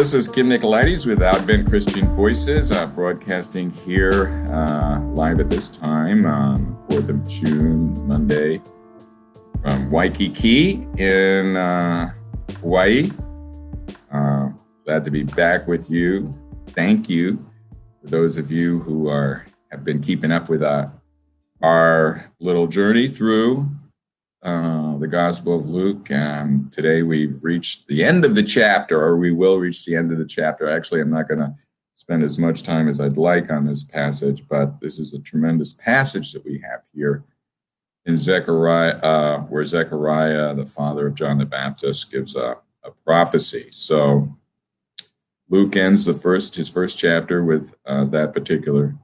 This is Kim Nicolaides with Advent Christian Voices, uh, broadcasting here uh, live at this time on 4th of June, Monday, from Waikiki in uh, Hawaii. Uh, glad to be back with you. Thank you for those of you who are have been keeping up with uh, our little journey through uh, Gospel of Luke. And today we've reached the end of the chapter, or we will reach the end of the chapter. Actually, I'm not going to spend as much time as I'd like on this passage, but this is a tremendous passage that we have here in Zechariah, uh, where Zechariah, the father of John the Baptist, gives a, a prophecy. So Luke ends the first his first chapter with uh, that particular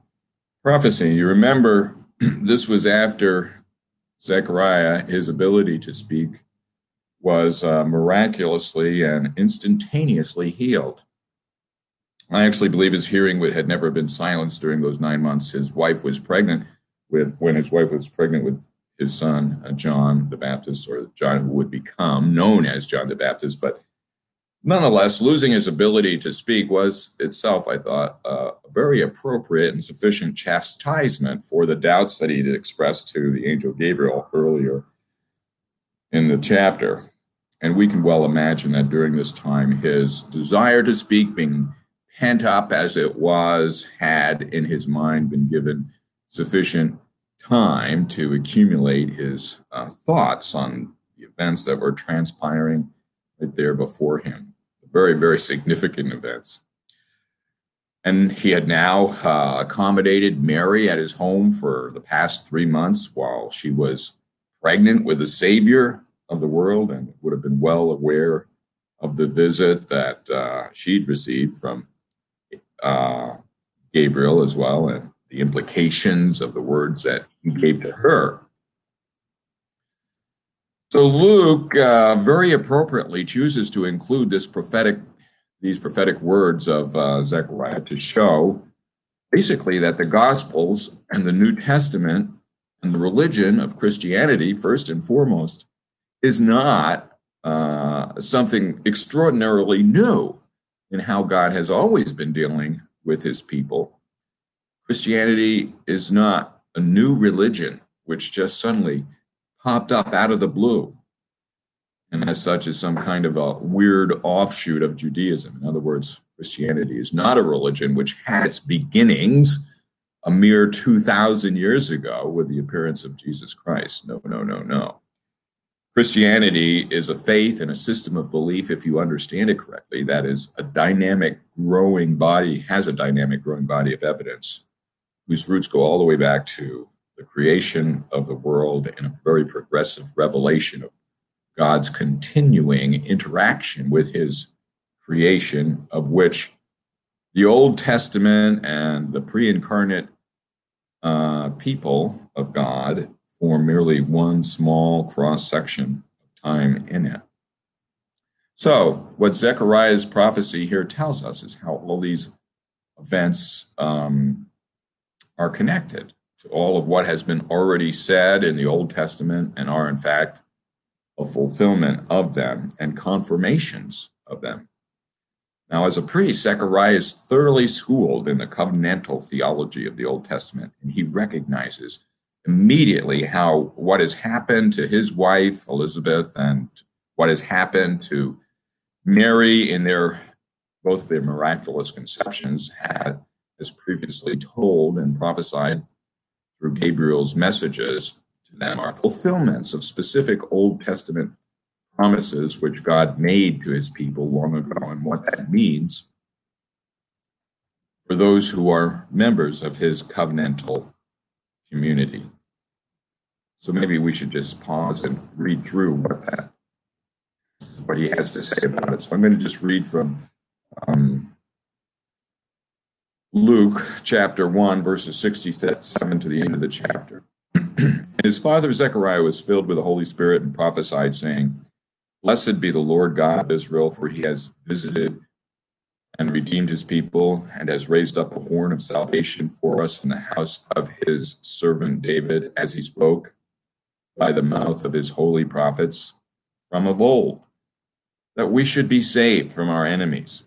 prophecy. You remember this was after Zechariah, his ability to speak was uh, miraculously and instantaneously healed. I actually believe his hearing had never been silenced during those nine months. His wife was pregnant with, when his wife was pregnant with his son, uh, John the Baptist, or John who would become known as John the Baptist. But nonetheless, losing his ability to speak was itself, I thought, uh, a very appropriate and sufficient chastisement for the doubts that he had expressed to the angel Gabriel earlier in the chapter. And we can well imagine that during this time, his desire to speak, being pent up as it was, had in his mind been given sufficient time to accumulate his uh, thoughts on the events that were transpiring right there before him. Very, very significant events. And he had now uh, accommodated Mary at his home for the past three months while she was pregnant with the Savior of the world and would have been well aware of the visit that uh, she'd received from uh, Gabriel as well and the implications of the words that he gave to her. So Luke uh, very appropriately chooses to include this prophetic, these prophetic words of uh, Zechariah to show basically that the Gospels and the New Testament and the religion of Christianity, first and foremost, is not uh, something extraordinarily new in how God has always been dealing with his people. Christianity is not a new religion which just suddenly popped up out of the blue. And as such, is some kind of a weird offshoot of Judaism. In other words, Christianity is not a religion which had its beginnings a mere 2,000 years ago with the appearance of Jesus Christ. No, no, no, no. Christianity is a faith and a system of belief, if you understand it correctly, that is a dynamic, growing body, has a dynamic, growing body of evidence whose roots go all the way back to the creation of the world and a very progressive revelation of God's continuing interaction with his creation, of which the Old Testament and the pre incarnate uh, people of God form merely one small cross section of time in it. So, what Zechariah's prophecy here tells us is how all these events um, are connected to all of what has been already said in the Old Testament and are, in fact, a fulfillment of them and confirmations of them. Now, as a priest, Zechariah is thoroughly schooled in the covenantal theology of the Old Testament, and he recognizes immediately how what has happened to his wife, Elizabeth, and what has happened to Mary in their both their miraculous conceptions had, as previously told and prophesied through Gabriel's messages to them are fulfillments of specific Old Testament promises which God made to his people long ago, and what that means for those who are members of his covenantal community. So maybe we should just pause and read through what that what he has to say about it. So I'm going to just read from um, Luke chapter 1, verses 67 to the end of the chapter. and his father Zechariah was filled with the Holy Spirit and prophesied, saying, Blessed be the Lord God of Israel, for he has visited and redeemed his people, and has raised up a horn of salvation for us in the house of his servant David, as he spoke by the mouth of his holy prophets from of old, that we should be saved from our enemies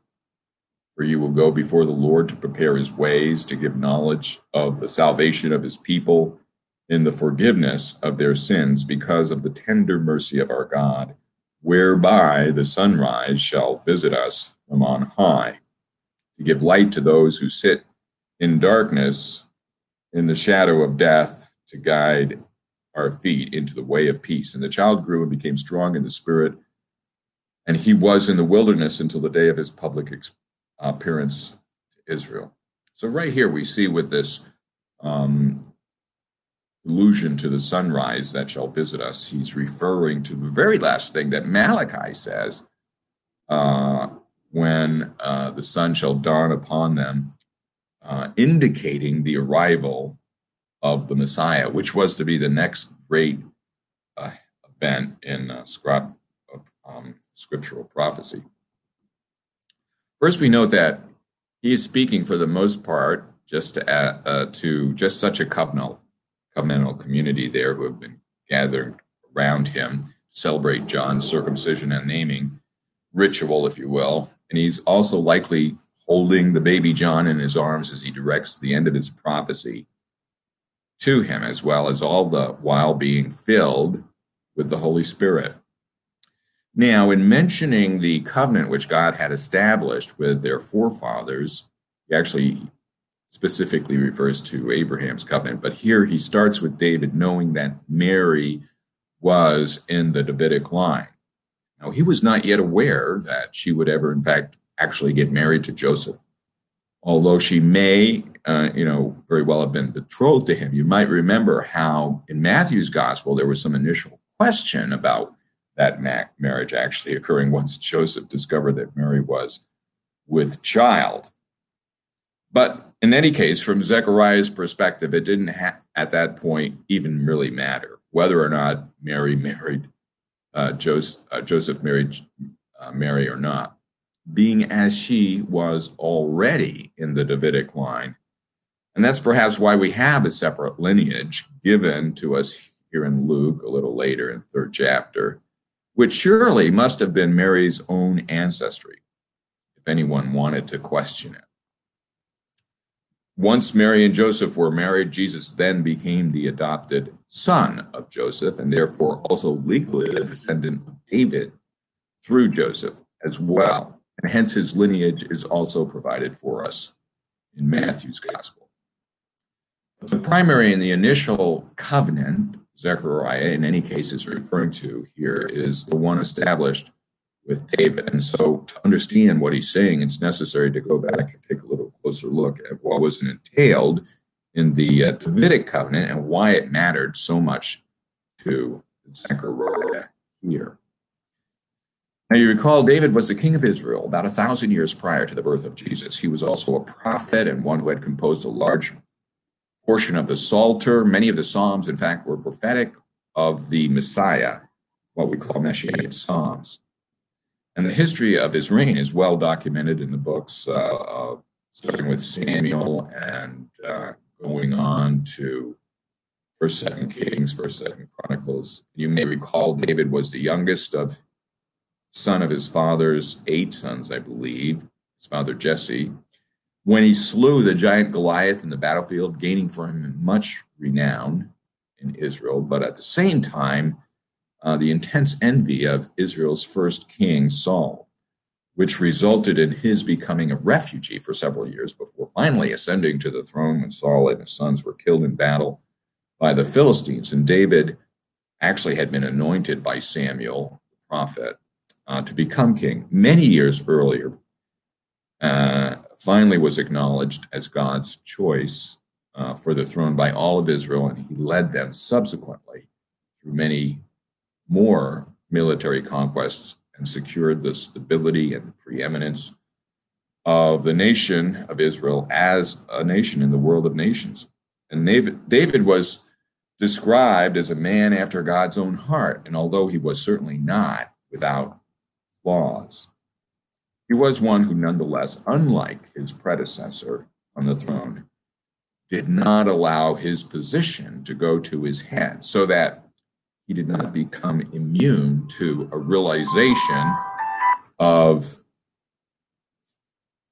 for you will go before the Lord to prepare his ways, to give knowledge of the salvation of his people in the forgiveness of their sins because of the tender mercy of our God, whereby the sunrise shall visit us from on high, to give light to those who sit in darkness, in the shadow of death, to guide our feet into the way of peace. And the child grew and became strong in the spirit, and he was in the wilderness until the day of his public appearance to Israel. So, right here, we see with this um, allusion to the sunrise that shall visit us, he's referring to the very last thing that Malachi says uh, when uh, the sun shall dawn upon them, uh, indicating the arrival of the Messiah, which was to be the next great uh, event in uh, um, scriptural prophecy. First, we note that he is speaking for the most part just to, uh, to just such a covenantal, covenantal community there who have been gathered around him to celebrate John's circumcision and naming ritual, if you will. And he's also likely holding the baby John in his arms as he directs the end of his prophecy to him, as well as all the while being filled with the Holy Spirit. Now, in mentioning the covenant which God had established with their forefathers, he actually specifically refers to Abraham's covenant, but here he starts with David knowing that Mary was in the Davidic line. Now, he was not yet aware that she would ever, in fact, actually get married to Joseph. Although she may, uh, you know, very well have been betrothed to him. You might remember how in Matthew's gospel there was some initial question about that marriage actually occurring once Joseph discovered that Mary was with child. But in any case, from Zechariah's perspective, it didn't ha- at that point even really matter whether or not Mary married uh, Joseph, uh, Joseph married uh, Mary or not, being as she was already in the Davidic line. And that's perhaps why we have a separate lineage given to us here in Luke a little later in third chapter which surely must have been Mary's own ancestry, if anyone wanted to question it. Once Mary and Joseph were married, Jesus then became the adopted son of Joseph and therefore also legally a descendant of David through Joseph as well. And hence his lineage is also provided for us in Matthew's gospel. The primary and the initial covenant Zechariah, in any case, is referring to here is the one established with David. And so, to understand what he's saying, it's necessary to go back and take a little closer look at what was entailed in the uh, Davidic covenant and why it mattered so much to Zechariah here. Now, you recall David was the king of Israel about a thousand years prior to the birth of Jesus. He was also a prophet and one who had composed a large portion of the Psalter. Many of the Psalms, in fact, were prophetic of the Messiah, what we call Messianic Psalms. And the history of his reign is well documented in the books, uh, starting with Samuel and uh, going on to First, Second Kings, First, Second Chronicles. You may recall David was the youngest of son of his father's eight sons, I believe. His father Jesse when he slew the giant Goliath in the battlefield, gaining for him much renown in Israel, but at the same time, uh, the intense envy of Israel's first king, Saul, which resulted in his becoming a refugee for several years before finally ascending to the throne when Saul and his sons were killed in battle by the Philistines. And David actually had been anointed by Samuel, the prophet, uh, to become king many years earlier. Uh, finally was acknowledged as God's choice uh, for the throne by all of Israel, and he led them subsequently through many more military conquests and secured the stability and preeminence of the nation of Israel as a nation in the world of nations. And David was described as a man after God's own heart, and although he was certainly not without flaws, he was one who, nonetheless, unlike his predecessor on the throne, did not allow his position to go to his head, so that he did not become immune to a realization of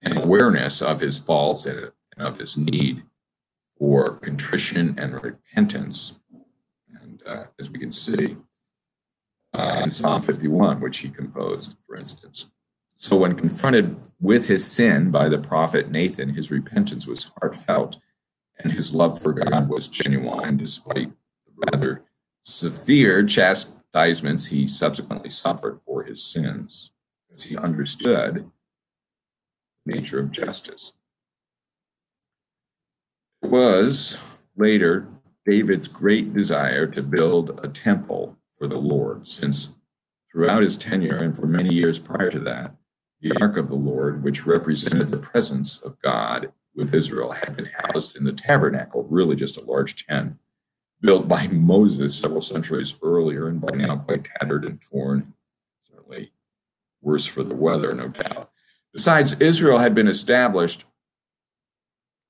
an awareness of his faults and of his need for contrition and repentance. And uh, as we can see uh, in Psalm 51, which he composed, for instance. So, when confronted with his sin by the prophet Nathan, his repentance was heartfelt and his love for God was genuine, despite the rather severe chastisements he subsequently suffered for his sins, as he understood the nature of justice. It was later David's great desire to build a temple for the Lord, since throughout his tenure and for many years prior to that, the Ark of the Lord, which represented the presence of God with Israel, had been housed in the tabernacle, really just a large tent, built by Moses several centuries earlier and by now quite tattered and torn, certainly worse for the weather, no doubt. Besides, Israel had been established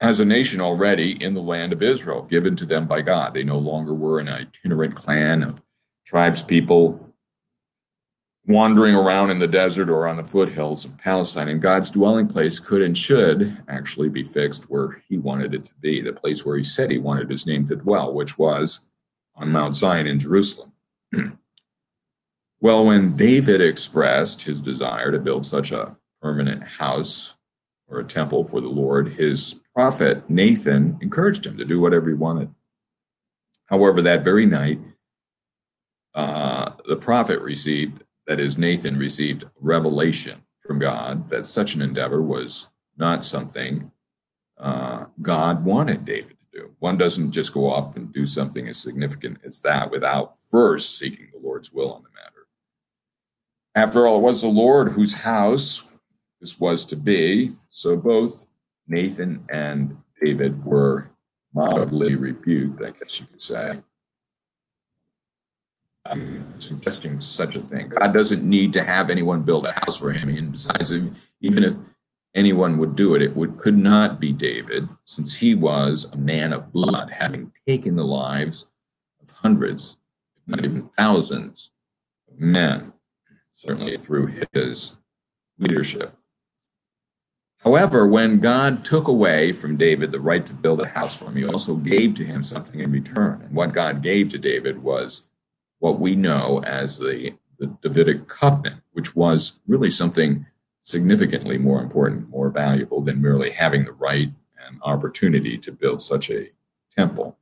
as a nation already in the land of Israel, given to them by God. They no longer were an itinerant clan of tribes people wandering around in the desert or on the foothills of Palestine. And God's dwelling place could and should actually be fixed where he wanted it to be, the place where he said he wanted his name to dwell, which was on Mount Zion in Jerusalem. well, when David expressed his desire to build such a permanent house or a temple for the Lord, his prophet Nathan encouraged him to do whatever he wanted. However, that very night, uh, the prophet received that is, Nathan received revelation from God that such an endeavor was not something uh, God wanted David to do. One doesn't just go off and do something as significant as that without first seeking the Lord's will on the matter. After all, it was the Lord whose house this was to be, so both Nathan and David were mildly rebuked, I guess you could say suggesting such a thing. God doesn't need to have anyone build a house for him. And besides, even if anyone would do it, it would could not be David, since he was a man of blood, having taken the lives of hundreds, if not even thousands, of men, certainly through his leadership. However, when God took away from David the right to build a house for him, he also gave to him something in return. And what God gave to David was what we know as the, the Davidic covenant, which was really something significantly more important, more valuable than merely having the right and opportunity to build such a temple.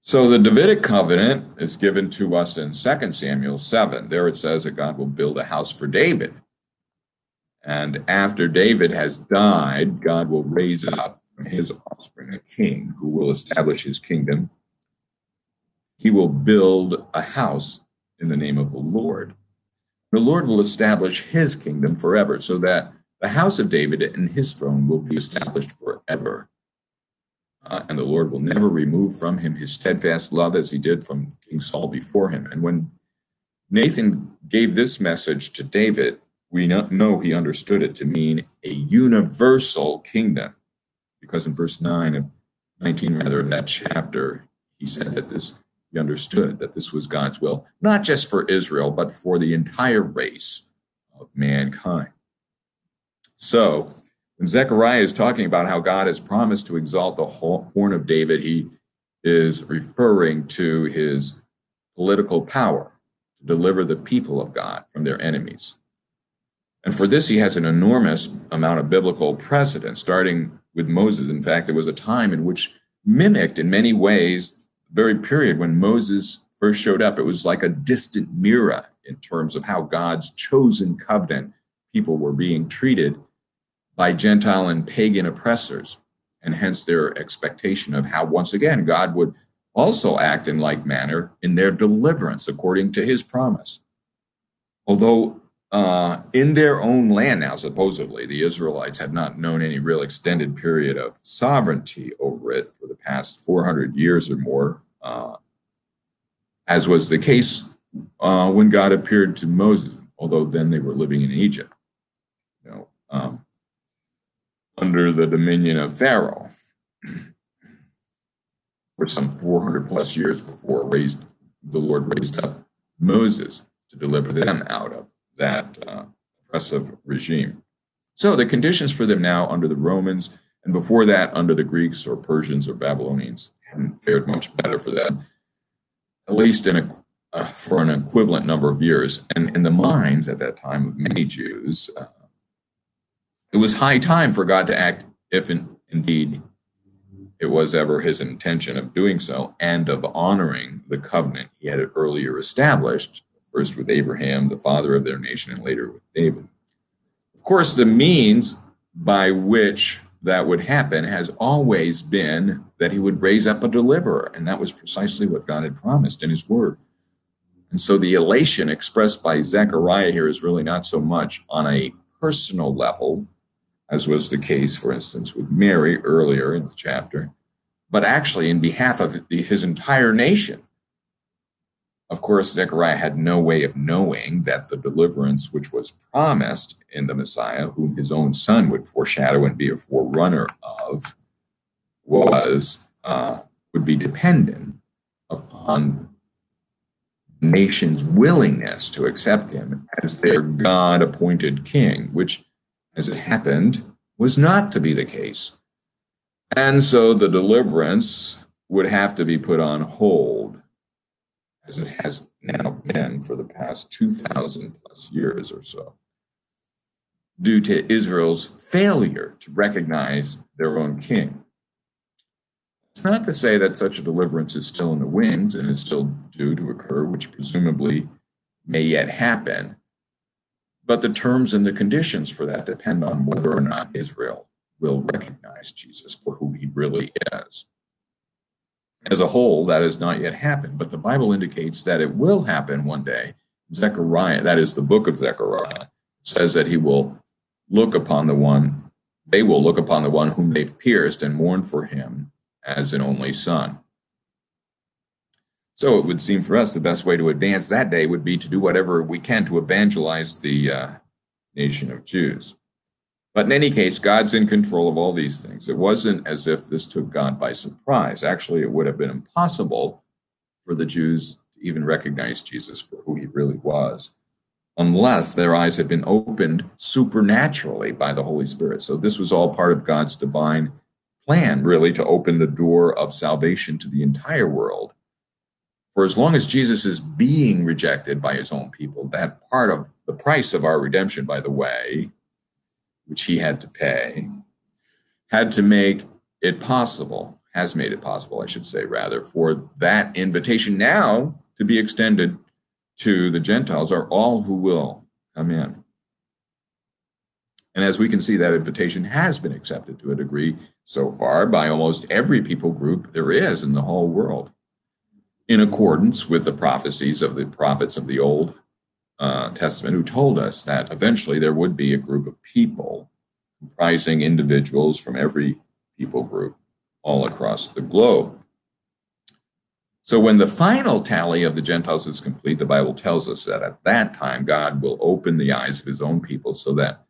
So the Davidic covenant is given to us in 2 Samuel 7. There it says that God will build a house for David. And after David has died, God will raise up his offspring a king who will establish his kingdom he will build a house in the name of the Lord. The Lord will establish his kingdom forever, so that the house of David and his throne will be established forever. Uh, and the Lord will never remove from him his steadfast love as he did from King Saul before him. And when Nathan gave this message to David, we know he understood it to mean a universal kingdom. Because in verse 9 of 19, rather, of that chapter, he said that this he understood that this was God's will, not just for Israel, but for the entire race of mankind. So, when Zechariah is talking about how God has promised to exalt the horn of David, he is referring to his political power to deliver the people of God from their enemies. And for this, he has an enormous amount of biblical precedent, starting with Moses. In fact, there was a time in which mimicked in many ways very period when Moses first showed up, it was like a distant mirror in terms of how God's chosen covenant people were being treated by Gentile and pagan oppressors, and hence their expectation of how, once again, God would also act in like manner in their deliverance according to his promise. Although uh, in their own land now, supposedly, the Israelites had not known any real extended period of sovereignty over it for the past 400 years or more, uh, as was the case uh, when God appeared to Moses, although then they were living in Egypt, you know, um, under the dominion of Pharaoh for some 400 plus years before raised, the Lord raised up Moses to deliver them out of that uh, oppressive regime. So the conditions for them now under the Romans and before that under the Greeks or Persians or Babylonians hadn't fared much better for them, at least in a, uh, for an equivalent number of years. And in the minds at that time of many Jews, uh, it was high time for God to act if in, indeed it was ever his intention of doing so and of honoring the covenant he had earlier established first with Abraham, the father of their nation, and later with David. Of course, the means by which that would happen has always been that he would raise up a deliverer, and that was precisely what God had promised in his word. And so the elation expressed by Zechariah here is really not so much on a personal level, as was the case, for instance, with Mary earlier in the chapter, but actually in behalf of his entire nation. Of course, Zechariah had no way of knowing that the deliverance which was promised in the Messiah, whom his own son would foreshadow and be a forerunner of, was uh, would be dependent upon nation's willingness to accept him as their God appointed king, which, as it happened, was not to be the case. And so the deliverance would have to be put on hold as it has now been for the past 2,000 plus years or so, due to Israel's failure to recognize their own king. It's not to say that such a deliverance is still in the wings and is still due to occur, which presumably may yet happen. But the terms and the conditions for that depend on whether or not Israel will recognize Jesus for who he really is. As a whole, that has not yet happened, but the Bible indicates that it will happen one day. Zechariah, that is the book of Zechariah, says that he will look upon the one, they will look upon the one whom they've pierced and mourn for him as an only son. So it would seem for us the best way to advance that day would be to do whatever we can to evangelize the uh, nation of Jews. But in any case, God's in control of all these things. It wasn't as if this took God by surprise. Actually, it would have been impossible for the Jews to even recognize Jesus for who he really was, unless their eyes had been opened supernaturally by the Holy Spirit. So this was all part of God's divine plan, really, to open the door of salvation to the entire world. For as long as Jesus is being rejected by his own people, that part of the price of our redemption, by the way, which he had to pay, had to make it possible, has made it possible, I should say, rather, for that invitation now to be extended to the Gentiles are all who will come in. And as we can see, that invitation has been accepted to a degree so far by almost every people group there is in the whole world, in accordance with the prophecies of the prophets of the Old uh, Testament who told us that eventually there would be a group of people comprising individuals from every people group all across the globe. So when the final tally of the Gentiles is complete, the Bible tells us that at that time God will open the eyes of his own people so that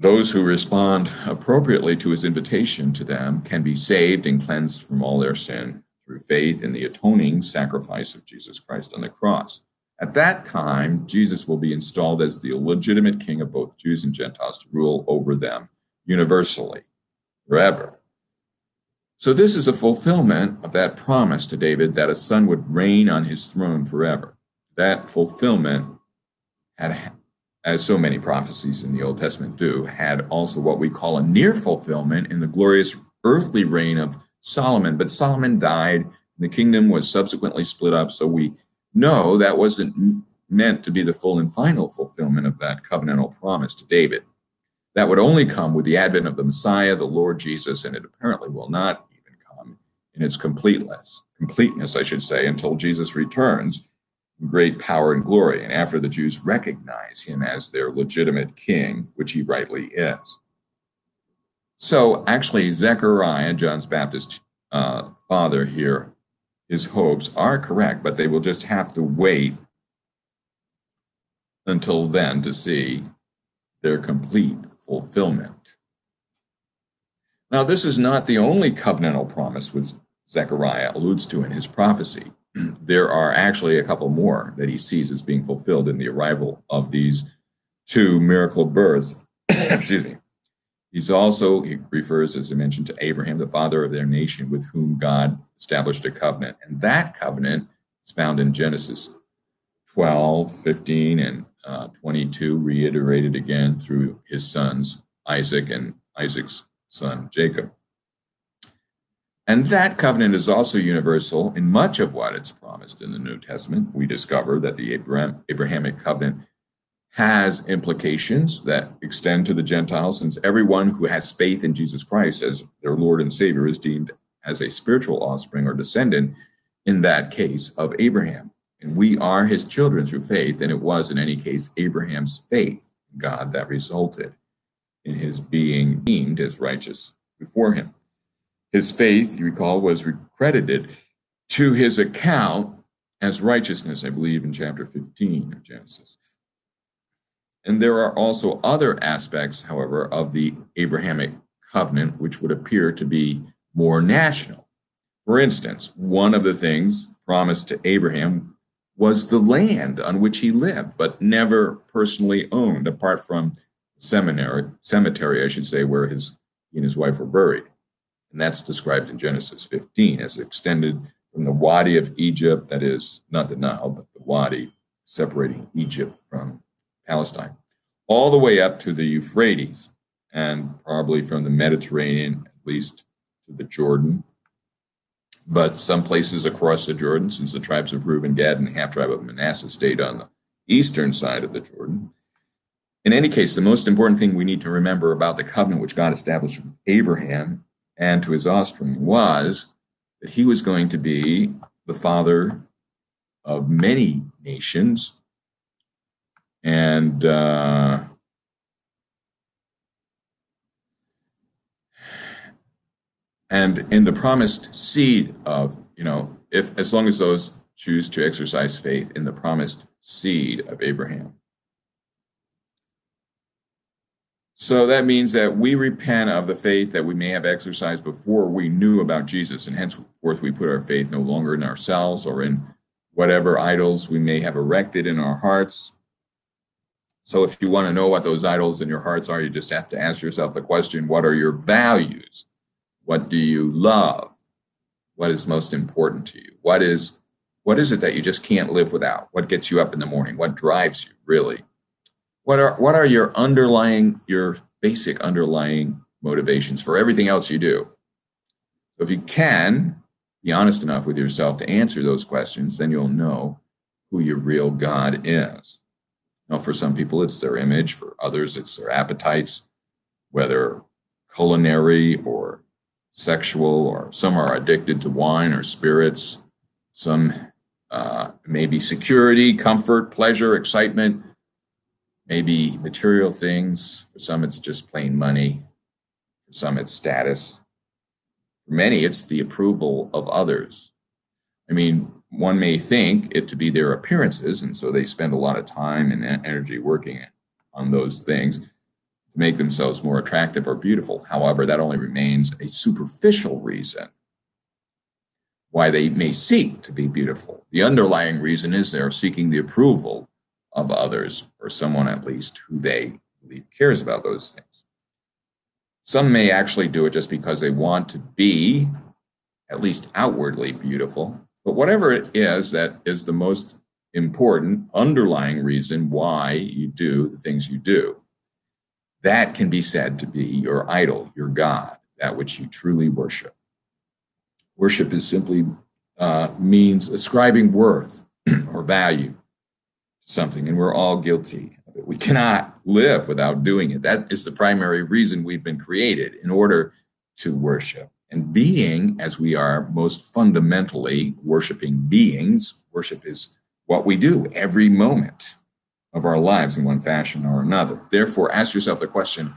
those who respond appropriately to his invitation to them can be saved and cleansed from all their sin through faith in the atoning sacrifice of Jesus Christ on the cross. At that time, Jesus will be installed as the legitimate king of both Jews and Gentiles to rule over them universally, forever. So, this is a fulfillment of that promise to David that a son would reign on his throne forever. That fulfillment had, as so many prophecies in the Old Testament do, had also what we call a near fulfillment in the glorious earthly reign of Solomon, but Solomon died, the kingdom was subsequently split up. So we know that wasn't meant to be the full and final fulfillment of that covenantal promise to David. That would only come with the advent of the Messiah, the Lord Jesus, and it apparently will not even come in its completeness, completeness, I should say, until Jesus returns in great power and glory. And after the Jews recognize him as their legitimate king, which he rightly is. So actually, Zechariah, John's Baptist uh, father here, his hopes are correct, but they will just have to wait until then to see their complete fulfillment. Now, this is not the only covenantal promise which Zechariah alludes to in his prophecy. there are actually a couple more that he sees as being fulfilled in the arrival of these two miracle births. Excuse me. He's also, he refers, as I mentioned, to Abraham, the father of their nation, with whom God established a covenant. And that covenant is found in Genesis 12, 15, and uh, 22, reiterated again through his sons, Isaac and Isaac's son, Jacob. And that covenant is also universal in much of what it's promised in the New Testament. We discover that the Abraham, Abrahamic covenant has implications that extend to the Gentiles, since everyone who has faith in Jesus Christ as their Lord and Savior is deemed as a spiritual offspring or descendant, in that case, of Abraham. And we are his children through faith, and it was, in any case, Abraham's faith God that resulted in his being deemed as righteous before him. His faith, you recall, was credited to his account as righteousness, I believe, in chapter 15 of Genesis. And there are also other aspects, however, of the Abrahamic covenant which would appear to be more national. For instance, one of the things promised to Abraham was the land on which he lived, but never personally owned, apart from seminary, cemetery, I should say, where his he and his wife were buried. And that's described in Genesis 15 as extended from the Wadi of Egypt, that is, not the Nile, but the Wadi separating Egypt from Palestine, all the way up to the Euphrates, and probably from the Mediterranean, at least to the Jordan, but some places across the Jordan, since the tribes of Reuben, Gad, and the half tribe of Manasseh stayed on the eastern side of the Jordan. In any case, the most important thing we need to remember about the covenant which God established with Abraham and to his offspring was that he was going to be the father of many nations. And uh, and in the promised seed of you know if as long as those choose to exercise faith in the promised seed of abraham. So that means that we repent of the faith that we may have exercised before we knew about jesus and henceforth we put our faith no longer in ourselves or in whatever idols we may have erected in our hearts so if you want to know what those idols in your hearts are you just have to ask yourself the question what are your values what do you love? What is most important to you? What is what is it that you just can't live without? What gets you up in the morning? What drives you really? What are what are your underlying your basic underlying motivations for everything else you do? So if you can be honest enough with yourself to answer those questions, then you'll know who your real God is. Now, for some people, it's their image. For others, it's their appetites, whether culinary or sexual, or some are addicted to wine or spirits. Some uh, maybe security, comfort, pleasure, excitement, maybe material things. For some, it's just plain money. For some, it's status. For many, it's the approval of others. I mean, one may think it to be their appearances, and so they spend a lot of time and energy working on those things to make themselves more attractive or beautiful. However, that only remains a superficial reason why they may seek to be beautiful. The underlying reason is they're seeking the approval of others or someone at least who they believe cares about those things. Some may actually do it just because they want to be, at least outwardly, beautiful. But whatever it is that is the most important underlying reason why you do the things you do that can be said to be your idol, your God, that which you truly worship. Worship is simply uh, means ascribing worth or value to something, and we're all guilty of it. We cannot live without doing it. That is the primary reason we've been created in order to worship. And being, as we are most fundamentally worshiping beings, worship is what we do every moment of our lives in one fashion or another. Therefore, ask yourself the question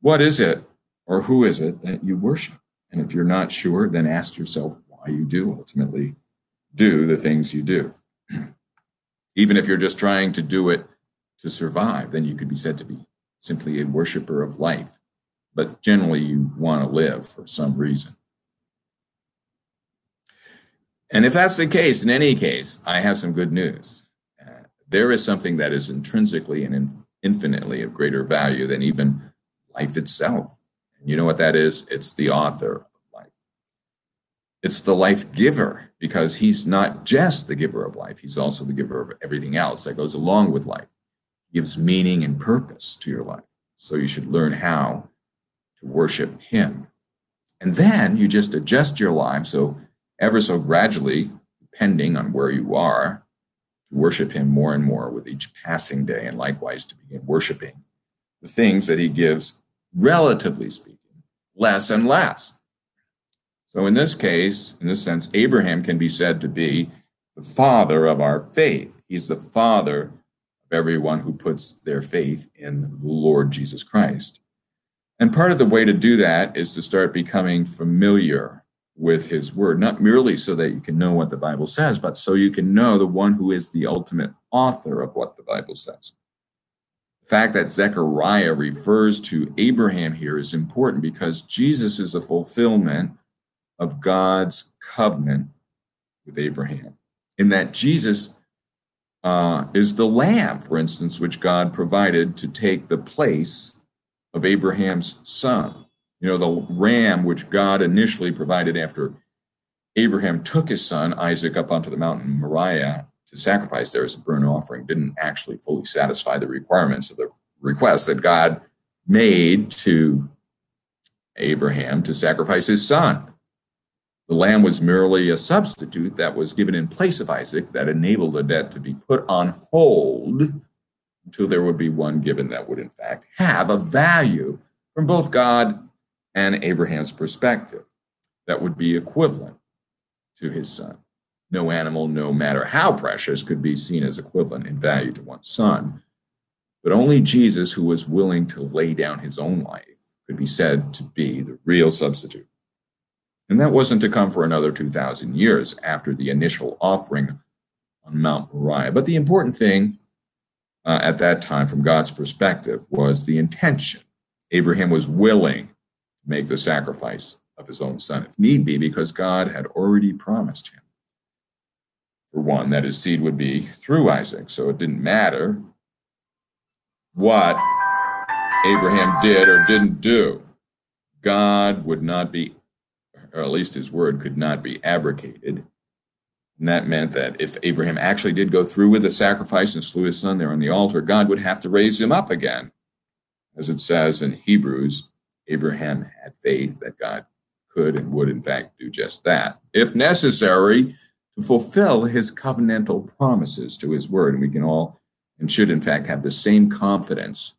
what is it or who is it that you worship? And if you're not sure, then ask yourself why you do ultimately do the things you do. Even if you're just trying to do it to survive, then you could be said to be simply a worshiper of life. But generally, you want to live for some reason. And if that's the case, in any case, I have some good news. Uh, there is something that is intrinsically and infinitely of greater value than even life itself. And you know what that is? It's the author of life. It's the life giver, because he's not just the giver of life, he's also the giver of everything else that goes along with life. He gives meaning and purpose to your life. So you should learn how to worship him. And then you just adjust your life so ever so gradually, depending on where you are, to worship Him more and more with each passing day, and likewise to begin worshiping the things that He gives, relatively speaking, less and less. So, in this case, in this sense, Abraham can be said to be the father of our faith. He's the father of everyone who puts their faith in the Lord Jesus Christ. And part of the way to do that is to start becoming familiar with his word, not merely so that you can know what the Bible says, but so you can know the one who is the ultimate author of what the Bible says. The fact that Zechariah refers to Abraham here is important because Jesus is a fulfillment of God's covenant with Abraham, in that Jesus uh, is the lamb, for instance, which God provided to take the place of Abraham's son. You know, the ram which God initially provided after Abraham took his son Isaac up onto the mountain Moriah to sacrifice there as a burnt offering didn't actually fully satisfy the requirements of the request that God made to Abraham to sacrifice his son. The lamb was merely a substitute that was given in place of Isaac that enabled the debt to be put on hold until there would be one given that would, in fact, have a value from both God and Abraham's perspective that would be equivalent to his son. No animal, no matter how precious, could be seen as equivalent in value to one's son. But only Jesus, who was willing to lay down his own life, could be said to be the real substitute. And that wasn't to come for another 2,000 years after the initial offering on Mount Moriah. But the important thing uh, at that time, from God's perspective, was the intention. Abraham was willing to make the sacrifice of his own son, if need be, because God had already promised him, for one, that his seed would be through Isaac. So it didn't matter what Abraham did or didn't do. God would not be, or at least his word could not be abrogated. And that meant that if Abraham actually did go through with the sacrifice and slew his son there on the altar, God would have to raise him up again. As it says in Hebrews Abraham had faith that God could and would, in fact, do just that, if necessary, to fulfill his covenantal promises to his word. And we can all and should, in fact, have the same confidence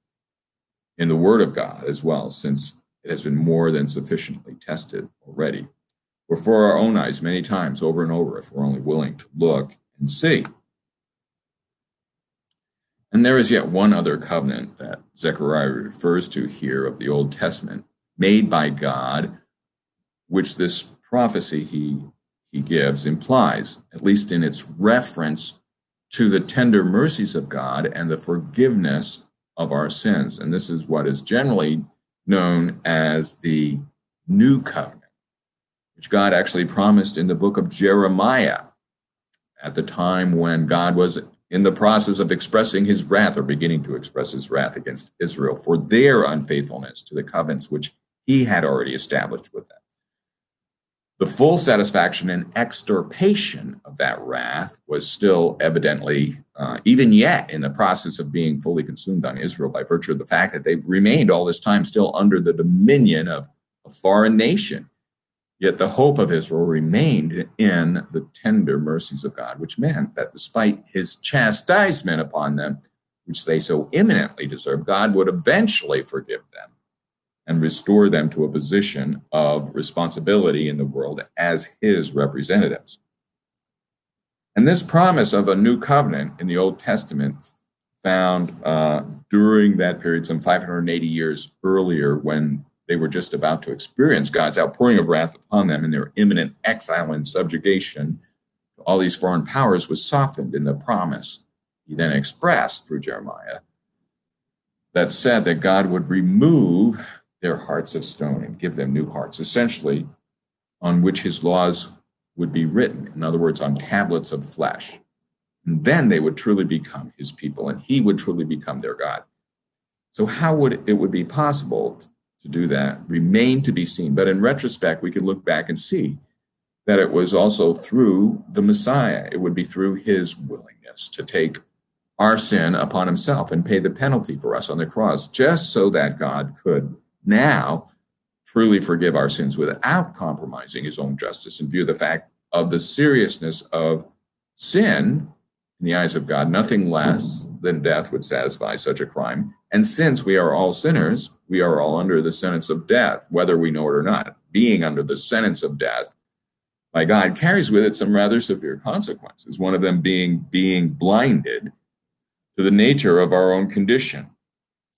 in the word of God as well, since it has been more than sufficiently tested already. Before our own eyes, many times over and over, if we're only willing to look and see. And there is yet one other covenant that Zechariah refers to here of the Old Testament, made by God, which this prophecy he, he gives implies, at least in its reference to the tender mercies of God and the forgiveness of our sins. And this is what is generally known as the New Covenant, which God actually promised in the book of Jeremiah at the time when God was in the process of expressing his wrath or beginning to express his wrath against Israel for their unfaithfulness to the covenants which he had already established with them. The full satisfaction and extirpation of that wrath was still evidently, uh, even yet, in the process of being fully consumed on Israel by virtue of the fact that they've remained all this time still under the dominion of a foreign nation. Yet the hope of Israel remained in the tender mercies of God, which meant that despite his chastisement upon them, which they so eminently deserved, God would eventually forgive them and restore them to a position of responsibility in the world as his representatives. And this promise of a new covenant in the Old Testament found uh, during that period, some 580 years earlier, when they were just about to experience God's outpouring of wrath upon them and their imminent exile and subjugation to all these foreign powers, was softened in the promise he then expressed through Jeremiah that said that God would remove their hearts of stone and give them new hearts, essentially on which his laws would be written. In other words, on tablets of flesh. And then they would truly become his people and he would truly become their God. So how would it would be possible to do that remain to be seen. But in retrospect, we can look back and see that it was also through the Messiah. It would be through his willingness to take our sin upon himself and pay the penalty for us on the cross, just so that God could now truly forgive our sins without compromising his own justice in view of the fact of the seriousness of sin in the eyes of God. Nothing less than death would satisfy such a crime. And since we are all sinners, we are all under the sentence of death, whether we know it or not. Being under the sentence of death by God carries with it some rather severe consequences. One of them being being blinded to the nature of our own condition.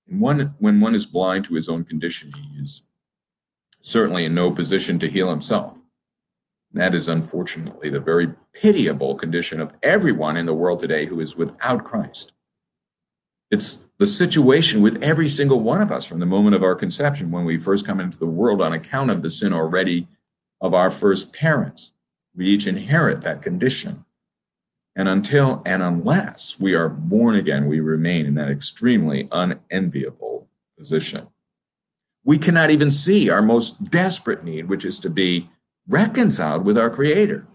And one, when one is blind to his own condition, he is certainly in no position to heal himself. That is unfortunately the very pitiable condition of everyone in the world today who is without Christ. It's the situation with every single one of us from the moment of our conception when we first come into the world on account of the sin already of our first parents. We each inherit that condition. And until and unless we are born again, we remain in that extremely unenviable position. We cannot even see our most desperate need, which is to be reconciled with our Creator.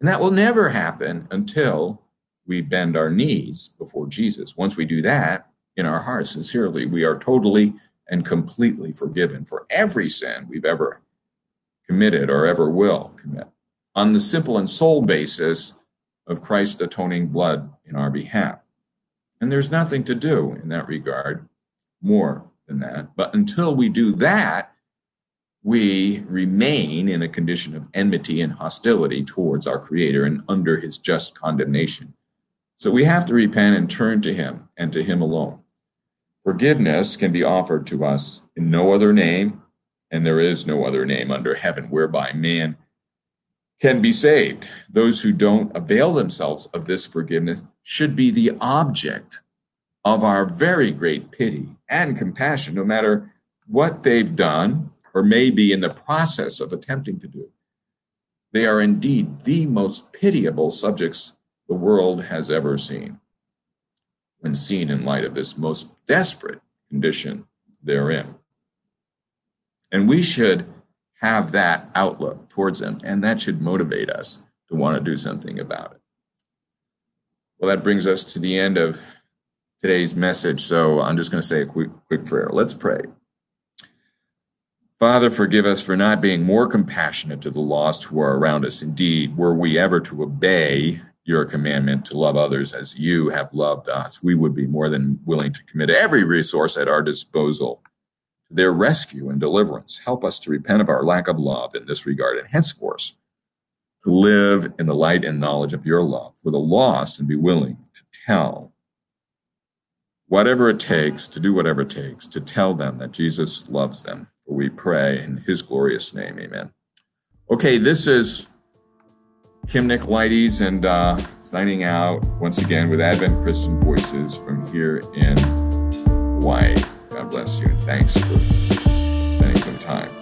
And that will never happen until we bend our knees before Jesus. Once we do that in our hearts sincerely, we are totally and completely forgiven for every sin we've ever committed or ever will commit on the simple and sole basis of Christ's atoning blood in our behalf. And there's nothing to do in that regard more than that. But until we do that, we remain in a condition of enmity and hostility towards our Creator and under His just condemnation. So we have to repent and turn to Him and to Him alone. Forgiveness can be offered to us in no other name, and there is no other name under heaven whereby man can be saved. Those who don't avail themselves of this forgiveness should be the object of our very great pity and compassion, no matter what they've done or may be in the process of attempting to do. They are indeed the most pitiable subjects the world has ever seen, when seen in light of this most desperate condition they're in. And we should have that outlook towards them, and that should motivate us to want to do something about it. Well, that brings us to the end of today's message. So I'm just going to say a quick, quick prayer. Let's pray. Father, forgive us for not being more compassionate to the lost who are around us. Indeed, were we ever to obey your commandment to love others as you have loved us, we would be more than willing to commit every resource at our disposal to their rescue and deliverance. Help us to repent of our lack of love in this regard and henceforth to live in the light and knowledge of your love for the lost and be willing to tell whatever it takes, to do whatever it takes to tell them that Jesus loves them we pray in his glorious name. Amen. Okay, this is Kim Nicolaides and uh, signing out once again with Advent Christian Voices from here in Hawaii. God bless you. and Thanks for spending some time.